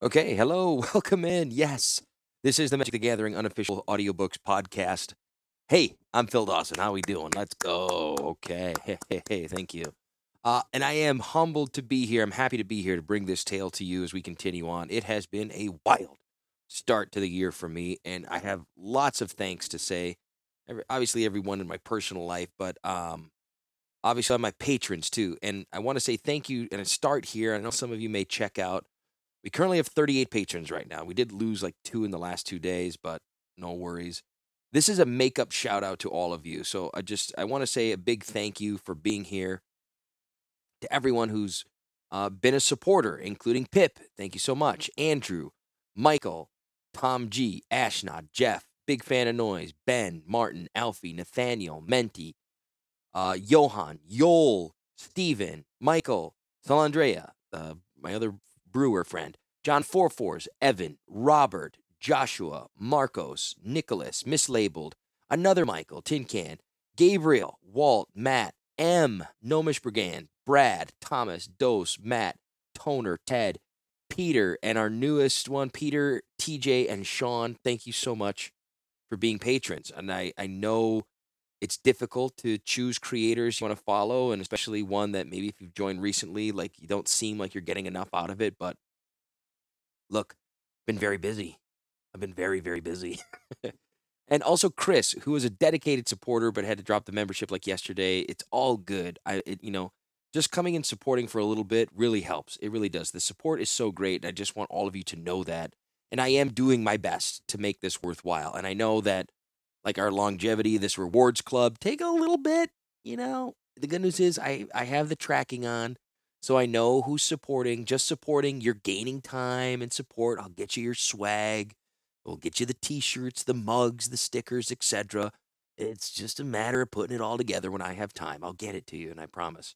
Okay, hello, welcome in. Yes, this is the Magic the Gathering unofficial audiobooks podcast. Hey, I'm Phil Dawson. How are we doing? Let's go. Okay, hey, hey, hey, thank you. Uh, and I am humbled to be here. I'm happy to be here to bring this tale to you as we continue on. It has been a wild start to the year for me, and I have lots of thanks to say. Every, obviously, everyone in my personal life, but um, obviously, my patrons too. And I want to say thank you. And start here. I know some of you may check out we currently have 38 patrons right now. We did lose like two in the last two days, but no worries. This is a makeup shout out to all of you. So I just I want to say a big thank you for being here. To everyone who's uh, been a supporter, including Pip. Thank you so much. Andrew, Michael, Tom G, Ashnod, Jeff, big fan of noise, Ben, Martin, Alfie, Nathaniel, Menti, uh, Johan, Yol, Steven, Michael, Salandrea, uh, my other brewer friend, John Fourfours, Evan, Robert, Joshua, Marcos, Nicholas, mislabeled, another Michael, Tin Can, Gabriel, Walt, Matt, M, Gnomish Brigand, Brad, Thomas, Dose, Matt, Toner, Ted, Peter, and our newest one, Peter, TJ, and Sean. Thank you so much for being patrons. And I, I know it's difficult to choose creators you want to follow, and especially one that maybe if you've joined recently, like you don't seem like you're getting enough out of it. But look, been very busy. I've been very, very busy. and also Chris, who is a dedicated supporter but had to drop the membership like yesterday. It's all good. I, it, you know, just coming and supporting for a little bit really helps. It really does. The support is so great. And I just want all of you to know that. And I am doing my best to make this worthwhile. And I know that like our longevity, this rewards club, take a little bit, you know. The good news is I, I have the tracking on. So I know who's supporting. Just supporting, you're gaining time and support. I'll get you your swag. We'll get you the t-shirts, the mugs, the stickers, etc. It's just a matter of putting it all together when I have time. I'll get it to you, and I promise.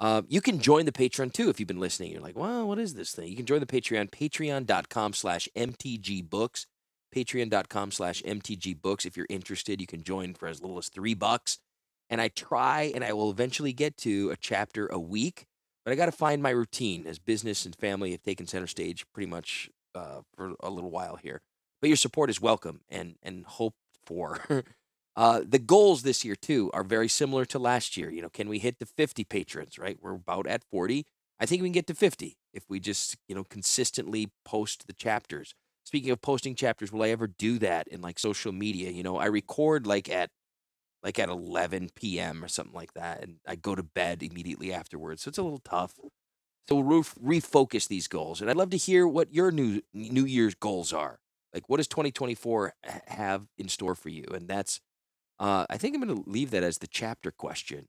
Uh, you can join the Patreon too if you've been listening. You're like, well, what is this thing? You can join the Patreon, patreon.com slash mtgbooks patreon.com slash mtgbooks. If you're interested, you can join for as little as three bucks. And I try and I will eventually get to a chapter a week, but I got to find my routine as business and family have taken center stage pretty much uh, for a little while here. But your support is welcome and, and hoped for. uh, the goals this year, too, are very similar to last year. You know, can we hit the 50 patrons, right? We're about at 40. I think we can get to 50 if we just, you know, consistently post the chapters. Speaking of posting chapters, will I ever do that in like social media? You know, I record like at like at 11 p.m. or something like that, and I go to bed immediately afterwards. So it's a little tough. So we'll refocus these goals, and I'd love to hear what your new New Year's goals are. Like, what does 2024 have in store for you? And that's, uh, I think I'm going to leave that as the chapter question.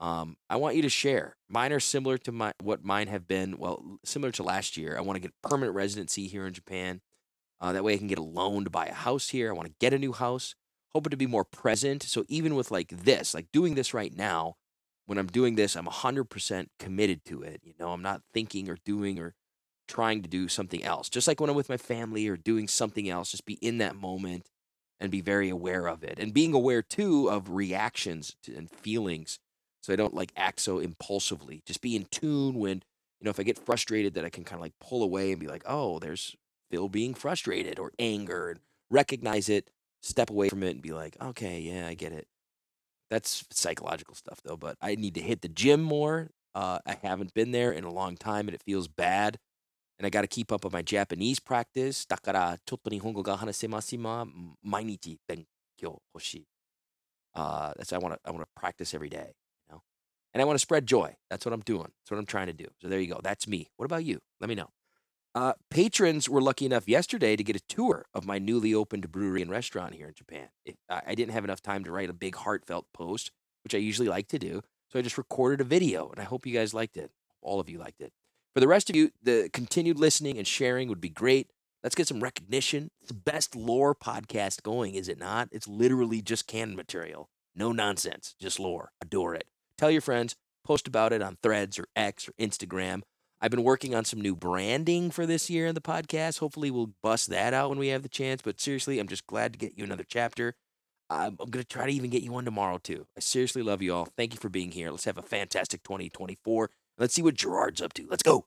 Um, I want you to share. Mine are similar to my what mine have been. Well, similar to last year. I want to get permanent residency here in Japan. Uh, that way I can get a loan to buy a house here. I want to get a new house, hoping to be more present. So even with like this, like doing this right now, when I'm doing this, I'm 100% committed to it. You know, I'm not thinking or doing or trying to do something else. Just like when I'm with my family or doing something else, just be in that moment and be very aware of it. And being aware too of reactions and feelings so I don't like act so impulsively. Just be in tune when, you know, if I get frustrated that I can kind of like pull away and be like, "Oh, there's feel being frustrated or angered, recognize it, step away from it, and be like, okay, yeah, I get it. That's psychological stuff though, but I need to hit the gym more. Uh, I haven't been there in a long time and it feels bad. And I got to keep up with my Japanese practice. Chotto nihongo ga hanasemasu ma mainichi hoshi. Uh, that's I want to I want to practice every day, you know. And I want to spread joy. That's what I'm doing. That's what I'm trying to do. So there you go. That's me. What about you? Let me know. Uh, patrons were lucky enough yesterday to get a tour of my newly opened brewery and restaurant here in Japan. It, I didn't have enough time to write a big heartfelt post, which I usually like to do. So I just recorded a video, and I hope you guys liked it. All of you liked it. For the rest of you, the continued listening and sharing would be great. Let's get some recognition. It's the best lore podcast going, is it not? It's literally just canon material. No nonsense, just lore. Adore it. Tell your friends, post about it on threads or X or Instagram. I've been working on some new branding for this year in the podcast. Hopefully, we'll bust that out when we have the chance. But seriously, I'm just glad to get you another chapter. I'm, going to try to even get you one tomorrow, too. I seriously love you all. Thank you for being here. Let's have a fantastic 2024. Let's see what Gerard's up to. Let's go.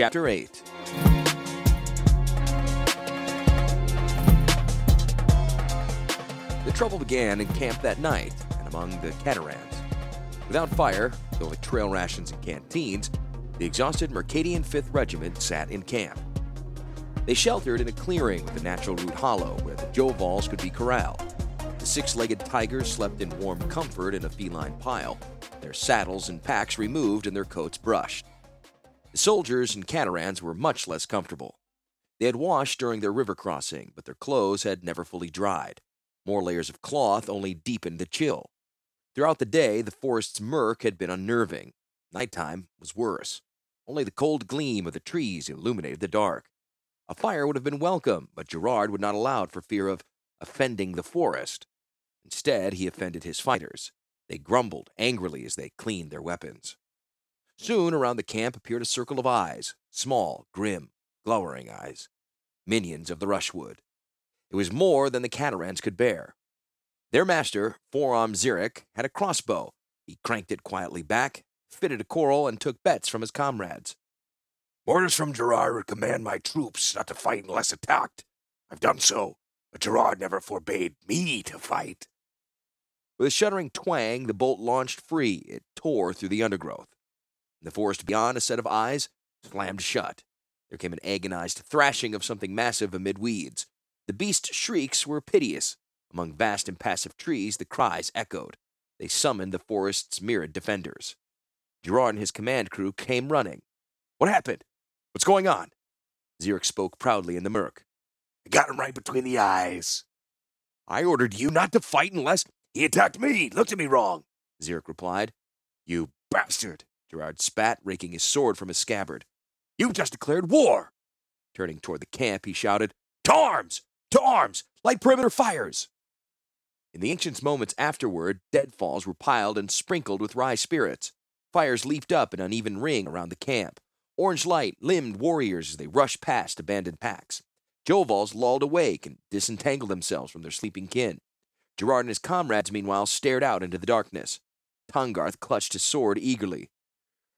Chapter 8 The trouble began in camp that night and among the Caterans. Without fire, though with trail rations and canteens, the exhausted Mercadian 5th Regiment sat in camp. They sheltered in a clearing with a natural root hollow where the Jhovalls could be corralled. The six legged tigers slept in warm comfort in a feline pile, their saddles and packs removed and their coats brushed. Soldiers and Caterans were much less comfortable. They had washed during their river crossing, but their clothes had never fully dried. More layers of cloth only deepened the chill. Throughout the day, the forest's murk had been unnerving. Nighttime was worse. Only the cold gleam of the trees illuminated the dark. A fire would have been welcome, but Gerard would not allow it for fear of offending the forest. Instead, he offended his fighters. They grumbled angrily as they cleaned their weapons. Soon around the camp appeared a circle of eyes, small, grim, glowering eyes, minions of the rushwood. It was more than the Caterans could bear. Their master, Forearm Zirek, had a crossbow. He cranked it quietly back, fitted a quarrel, and took bets from his comrades. Orders from Gerard would command my troops not to fight unless attacked. I've done so, but Gerard never forbade me to fight. With a shuddering twang, the bolt launched free. It tore through the undergrowth. The forest beyond, a set of eyes slammed shut. There came an agonized thrashing of something massive amid weeds. The beast's shrieks were piteous. Among vast impassive trees, the cries echoed. They summoned the forest's myriad defenders. Gerard and his command crew came running. What happened? What's going on? Zirek spoke proudly in the murk. I got him right between the eyes. I ordered you not to fight unless he attacked me, looked at me wrong, Zirek replied. You bastard, Gerard spat, raking his sword from his scabbard. You just declared war. Turning toward the camp, he shouted, To arms! To arms! Light perimeter fires! In the ancient's moments afterward, deadfalls were piled and sprinkled with rye spirits. Fires leaped up in uneven ring around the camp. Orange light limbed warriors as they rushed past abandoned packs. Jhovalls lolled awake and disentangled themselves from their sleeping kin. Gerard and his comrades, meanwhile, stared out into the darkness. Tahngarth clutched his sword eagerly.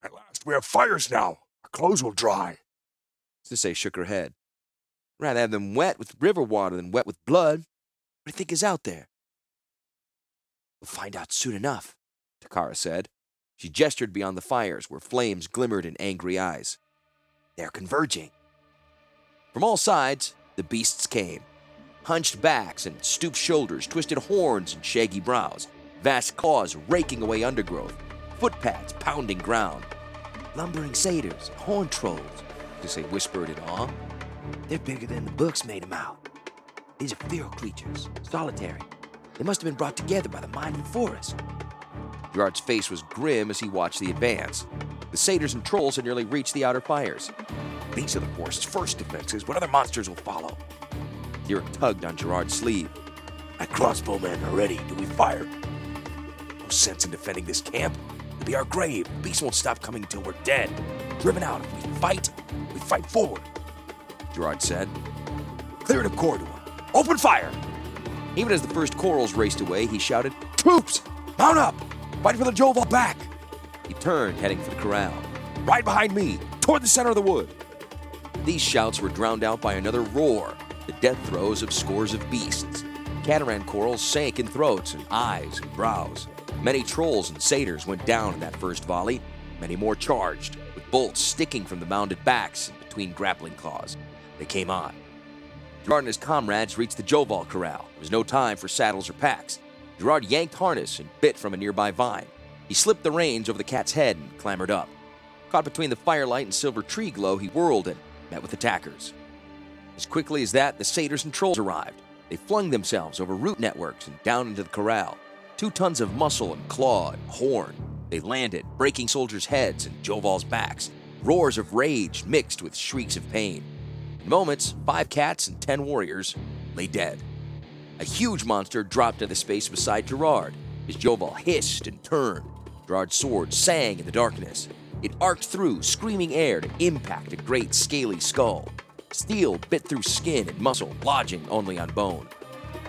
At last we have fires now. Our clothes will dry. Sisay shook her head. Rather have them wet with river water than wet with blood. What do you think is out there? We'll find out soon enough, Takara said. She gestured beyond the fires, where flames glimmered in angry eyes. They're converging. From all sides, the beasts came. Hunched backs and stooped shoulders, twisted horns and shaggy brows, vast claws raking away undergrowth, footpads pounding ground. Lumbering satyrs, horn trolls, Sisay whispered in awe. They're bigger than the books made them out. These are feral creatures, solitary. They must have been brought together by the mind of the forest. Gerard's face was grim as he watched the advance. The satyrs and trolls had nearly reached the outer fires. These are the forest's first defenses. What other monsters will follow? Zirek tugged on Gerard's sleeve. My crossbowmen are ready. Do we fire? No sense in defending this camp. Be our grave. Beasts won't stop coming until we're dead. Driven out. If we fight, we fight forward. Gerard said. Clear the corridor. Open fire! Even as the first corals raced away, he shouted, Troops! Mount up! Fight for the Jhovall back! He turned, heading for the corral. Right behind me, toward the center of the wood. These shouts were drowned out by another roar, the death throes of scores of beasts. Cateran corals sank in throats and eyes and brows. Many trolls and satyrs went down in that first volley. Many more charged, with bolts sticking from the mounded backs and between grappling claws. They came on. Gerard and his comrades reached the Jhovall corral. There was no time for saddles or packs. Gerard yanked harness and bit from a nearby vine. He slipped the reins over the cat's head and clambered up. Caught between the firelight and silver tree glow, he whirled and met with attackers. As quickly as that, the satyrs and trolls arrived. They flung themselves over root networks and down into the corral. Two tons of muscle and claw and horn. They landed, breaking soldiers' heads and Jhovall's backs. Roars of rage mixed with shrieks of pain. In moments, five cats and ten warriors lay dead. A huge monster dropped into space beside Gerard. His Jhovall hissed and turned. Gerard's sword sang in the darkness. It arced through screaming air to impact a great scaly skull. Steel bit through skin and muscle, lodging only on bone.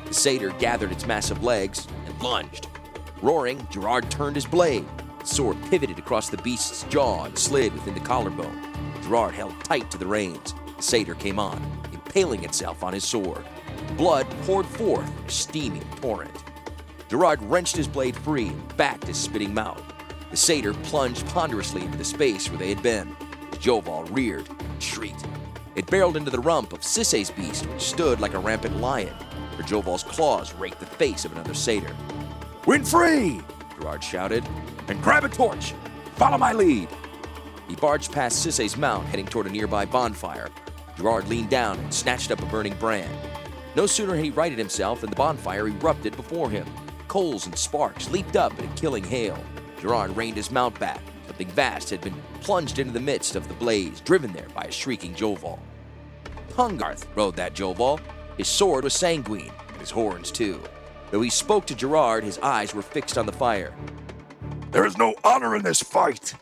The satyr gathered its massive legs lunged. Roaring, Gerard turned his blade. The sword pivoted across the beast's jaw and slid within the collarbone. Gerard held tight to the reins. The satyr came on, impaling itself on his sword. Blood poured forth in a steaming torrent. Gerard wrenched his blade free and backed his spitting mouth. The satyr plunged ponderously into the space where they had been. Jhovall reared and shrieked. It barreled into the rump of Sisay's beast, which stood like a rampant lion, where Jhovall's claws raked the face of another satyr. Win free! Gerard shouted. And grab a torch! Follow my lead! He barged past Sisay's mount, heading toward a nearby bonfire. Gerard leaned down and snatched up a burning brand. No sooner had he righted himself than the bonfire erupted before him. Coals and sparks leaped up in a killing hail. Gerard reined his mount back. Something vast had been plunged into the midst of the blaze, driven there by a shrieking Jhovall. Tahngarth rode that Jhovall. His sword was sanguine, and his horns too. Though he spoke to Gerard, his eyes were fixed on the fire. There is no honor in this fight!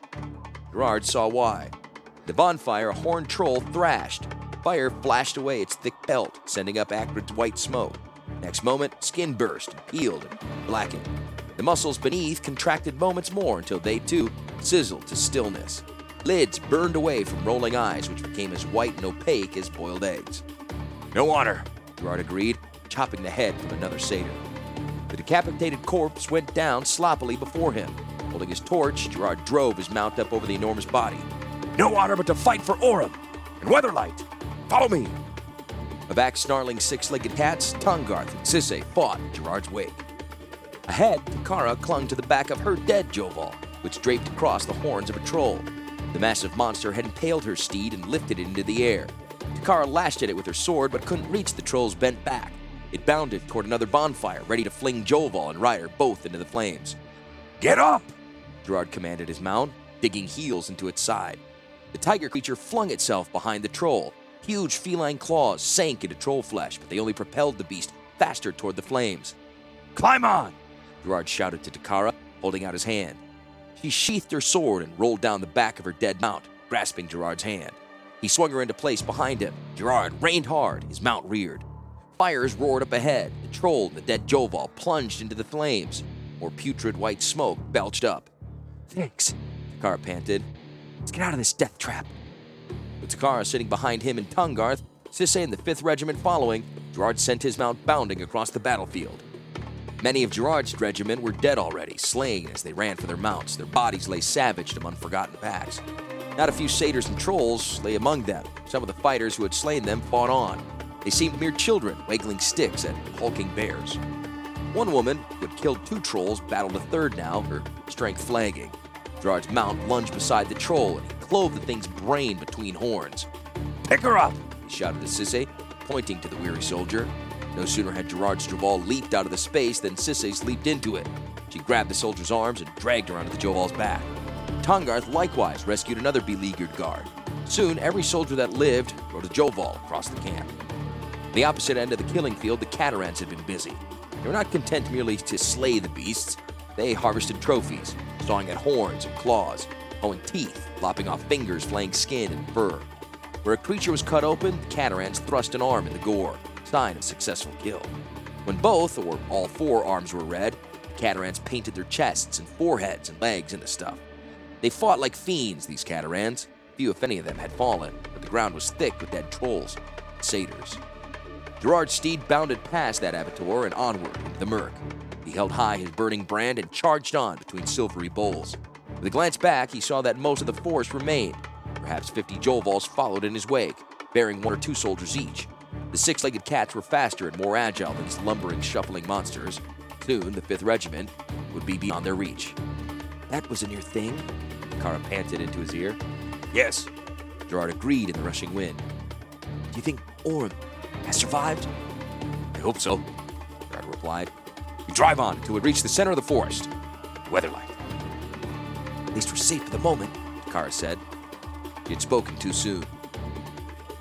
Gerard saw why. The bonfire, a horned troll thrashed. Fire flashed away its thick pelt, sending up acrid white smoke. Next moment, skin burst peeled and blackened. The muscles beneath contracted moments more until they too sizzled to stillness. Lids burned away from rolling eyes, which became as white and opaque as boiled eggs. No honor, Gerard agreed, chopping the head from another satyr. The decapitated corpse went down sloppily before him. Holding his torch, Gerard drove his mount up over the enormous body. No honor but to fight for Orim and Weatherlight. Follow me. A back snarling six legged cats, Tahngarth and Sisay fought in Gerard's wake. Ahead, Takara clung to the back of her dead Jhovall, which draped across the horns of a troll. The massive monster had impaled her steed and lifted it into the air. Takara lashed at it with her sword but couldn't reach the troll's bent back. It bounded toward another bonfire, ready to fling Jhovall and Ryder both into the flames. Get up! Gerard commanded his mount, digging heels into its side. The tiger creature flung itself behind the troll. Huge feline claws sank into troll flesh, but they only propelled the beast faster toward the flames. Climb on! Gerard shouted to Takara, holding out his hand. She sheathed her sword and rolled down the back of her dead mount, grasping Gerard's hand. He swung her into place behind him. Gerard reined hard, his mount reared. Fires roared up ahead. The troll and the dead Jhovall plunged into the flames. More putrid white smoke belched up. Thanks, Takara panted. Let's get out of this death trap. With Takara sitting behind him and Tahngarth, Sisay and the 5th Regiment following, Gerard sent his mount bounding across the battlefield. Many of Gerard's regiment were dead already, slain as they ran for their mounts. Their bodies lay savaged among forgotten packs. Not a few satyrs and trolls lay among them. Some of the fighters who had slain them fought on. They seemed mere children, waggling sticks at hulking bears. One woman, who had killed two trolls, battled a third now, her strength flagging. Gerard's mount lunged beside the troll, and clove the thing's brain between horns. Pick her up! He shouted to Sisay, pointing to the weary soldier. No sooner had Gerard's Jhovall leaped out of the space than Sisay's leaped into it. She grabbed the soldier's arms and dragged her onto the Jhovall's back. Tahngarth likewise rescued another beleaguered guard. Soon, every soldier that lived rode a Jhovall across the camp. The opposite end of the killing field, the Caterans had been busy. They were not content merely to slay the beasts. They harvested trophies, sawing at horns and claws, pulling teeth, lopping off fingers, flaying skin and fur. Where a creature was cut open, the Caterans thrust an arm in the gore, sign of successful kill. When both, or all four arms were red, the Caterans painted their chests and foreheads and legs into stuff. They fought like fiends, these Caterans. Few, if any of them, had fallen, but the ground was thick with dead trolls and satyrs. Gerard's steed bounded past that abattoir and onward into the murk. He held high his burning brand and charged on between silvery boles. With a glance back, he saw that most of the force remained. Perhaps 50 Jhovalls followed in his wake, bearing one or two soldiers each. The six legged cats were faster and more agile than these lumbering, shuffling monsters. Soon, the 5th Regiment would be beyond their reach. That was a near thing, Kara panted into his ear. Yes. Gerard agreed in the rushing wind. Do you think Orim has survived? I hope so. Gerard replied. We drive on until we reach the center of the forest. Weatherlight. At least we're safe for the moment, Kara said. She had spoken too soon.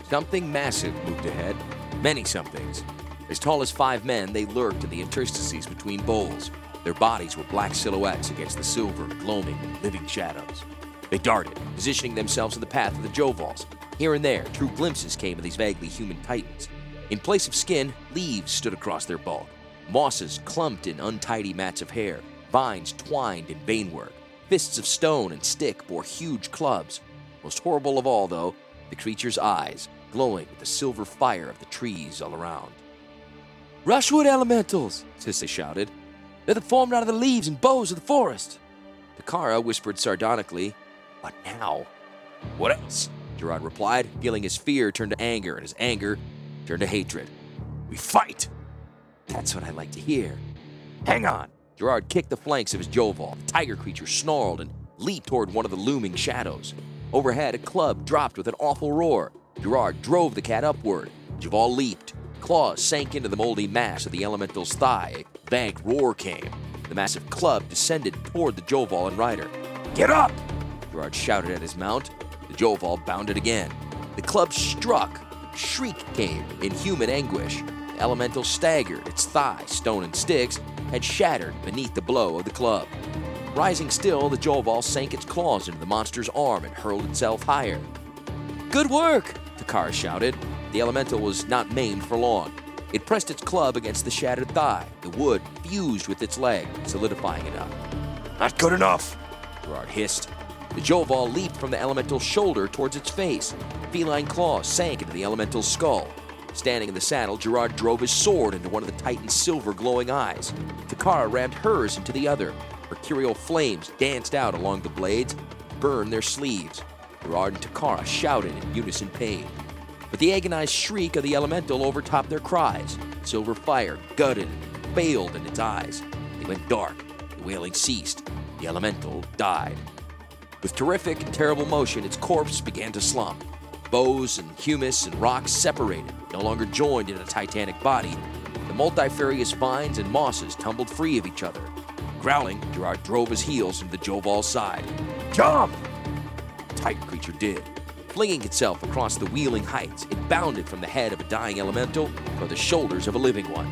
Something massive moved ahead. Many somethings. As tall as five men, they lurked in the interstices between boles. Their bodies were black silhouettes against the silver, gloaming, living shadows. They darted, positioning themselves in the path of the Jhovalls. Here and there, true glimpses came of these vaguely human titans. In place of skin, leaves stood across their bulk. Mosses clumped in untidy mats of hair. Vines twined in veinwork. Fists of stone and stick bore huge clubs. Most horrible of all, though, the creature's eyes, glowing with the silver fire of the trees all around. Rushwood elementals, Sisay shouted. They're the formed out of the leaves and boughs of the forest. Takara whispered sardonically, What now? What else? Gerard replied, feeling his fear turn to anger and his anger turn to hatred. We fight! That's what I like to hear. Hang on! Gerard kicked the flanks of his Jhovall. The tiger creature snarled and leaped toward one of the looming shadows. Overhead, a club dropped with an awful roar. Gerard drove the cat upward. Jhovall leaped. Claws sank into the moldy mass of the elemental's thigh. A vague roar came. The massive club descended toward the Jhovall and rider. Get up! Gerard shouted at his mount. The Jhovall bounded again. The club struck. Shriek came in human anguish. Elemental staggered, its thigh, stone and sticks, had shattered beneath the blow of the club. Rising still, the Jhovall sank its claws into the monster's arm and hurled itself higher. Good work! Takara shouted. The elemental was not maimed for long. It pressed its club against the shattered thigh. The wood fused with its leg, solidifying it up. Not good enough! Gerard hissed. The Jhovall leaped from the elemental's shoulder towards its face. Feline claws sank into the elemental's skull. Standing in the saddle, Gerard drove his sword into one of the Titan's silver glowing eyes. Takara rammed hers into the other. Mercurial flames danced out along the blades, burned their sleeves. Gerard and Takara shouted in unison pain. But the agonized shriek of the elemental overtopped their cries. Silver fire gutted and failed in its eyes. They went dark. The wailing ceased. The elemental died. With terrific and terrible motion, its corpse began to slump. Boughs and humus and rocks separated, no longer joined in a titanic body. The multifarious vines and mosses tumbled free of each other. Growling, Gerard drove his heels into the Jhovall's side. Jump! The titan creature did. Flinging itself across the wheeling heights, it bounded from the head of a dying elemental or the shoulders of a living one.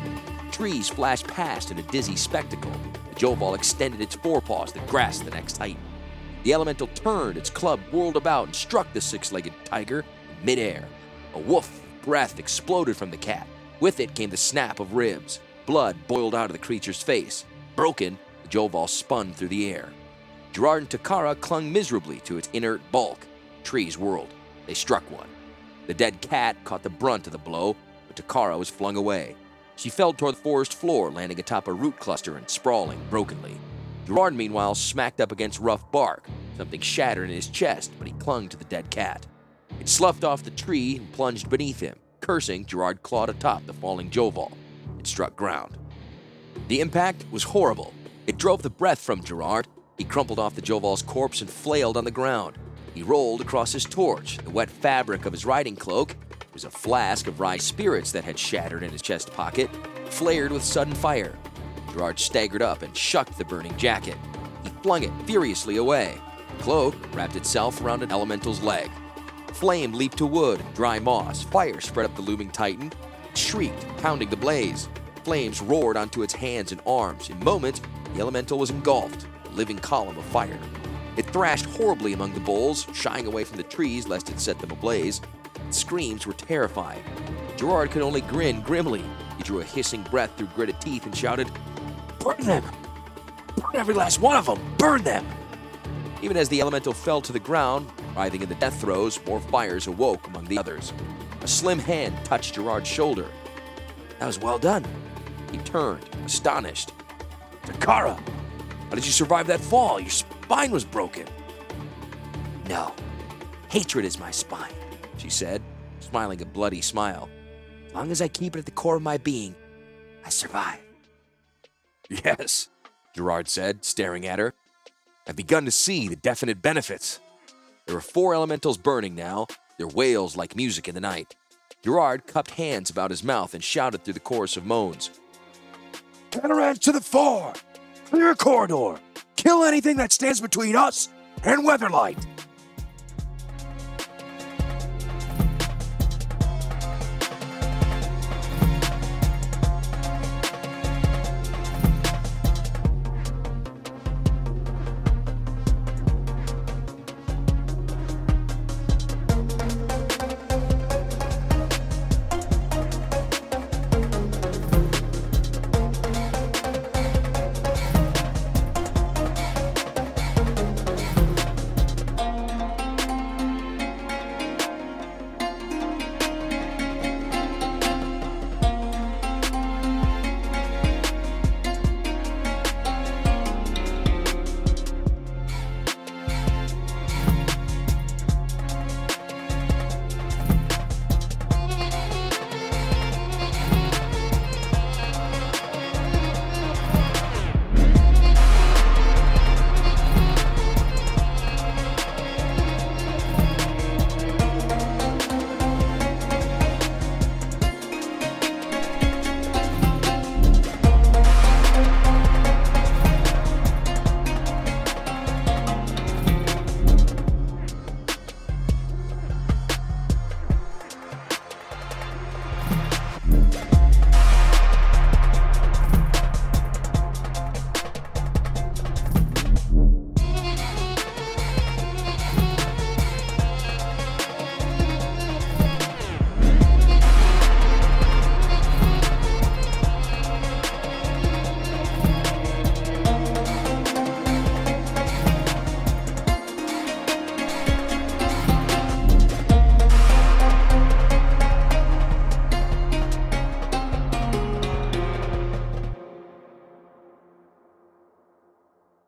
Trees flashed past in a dizzy spectacle. The Jhovall extended its forepaws to grasp the next titan. The elemental turned, its club whirled about and struck the six legged tiger in midair. A woof breath exploded from the cat. With it came the snap of ribs. Blood boiled out of the creature's face. Broken, the Jhovall spun through the air. Gerard and Takara clung miserably to its inert bulk. Trees whirled. They struck one. The dead cat caught the brunt of the blow, but Takara was flung away. She fell toward the forest floor, landing atop a root cluster and sprawling brokenly. Gerard, meanwhile, smacked up against rough bark. Something shattered in his chest, but he clung to the dead cat. It sloughed off the tree and plunged beneath him. Cursing, Gerard clawed atop the falling Jhovall. It struck ground. The impact was horrible. It drove the breath from Gerard. He crumpled off the Jhovall's corpse and flailed on the ground. He rolled across his torch. The wet fabric of his riding cloak was a flask of rye spirits that had shattered in his chest pocket, flared with sudden fire. Gerard staggered up and shucked the burning jacket. He flung it furiously away. The cloak wrapped itself around an elemental's leg. Flame leaped to wood, dry moss. Fire spread up the looming titan. It shrieked, pounding the blaze. Flames roared onto its hands and arms. In moments, the elemental was engulfed, a living column of fire. It thrashed horribly among the boles, shying away from the trees lest it set them ablaze. Its screams were terrifying. Gerard could only grin grimly. He drew a hissing breath through gritted teeth and shouted, Burn them! Burn every last one of them! Burn them! Even as the elemental fell to the ground, writhing in the death throes, more fires awoke among the others. A slim hand touched Gerard's shoulder. That was well done. He turned, astonished. Takara, how did you survive that fall? Your spine was broken. No, hatred is my spine, she said, smiling a bloody smile. As long as I keep it at the core of my being, I survive. Yes, Gerard said, staring at her. I've begun to see the definite benefits. There were four elementals burning now, their wails like music in the night. Gerard cupped hands about his mouth and shouted through the chorus of moans. Caterans to the fore! Clear a corridor! Kill anything that stands between us and Weatherlight!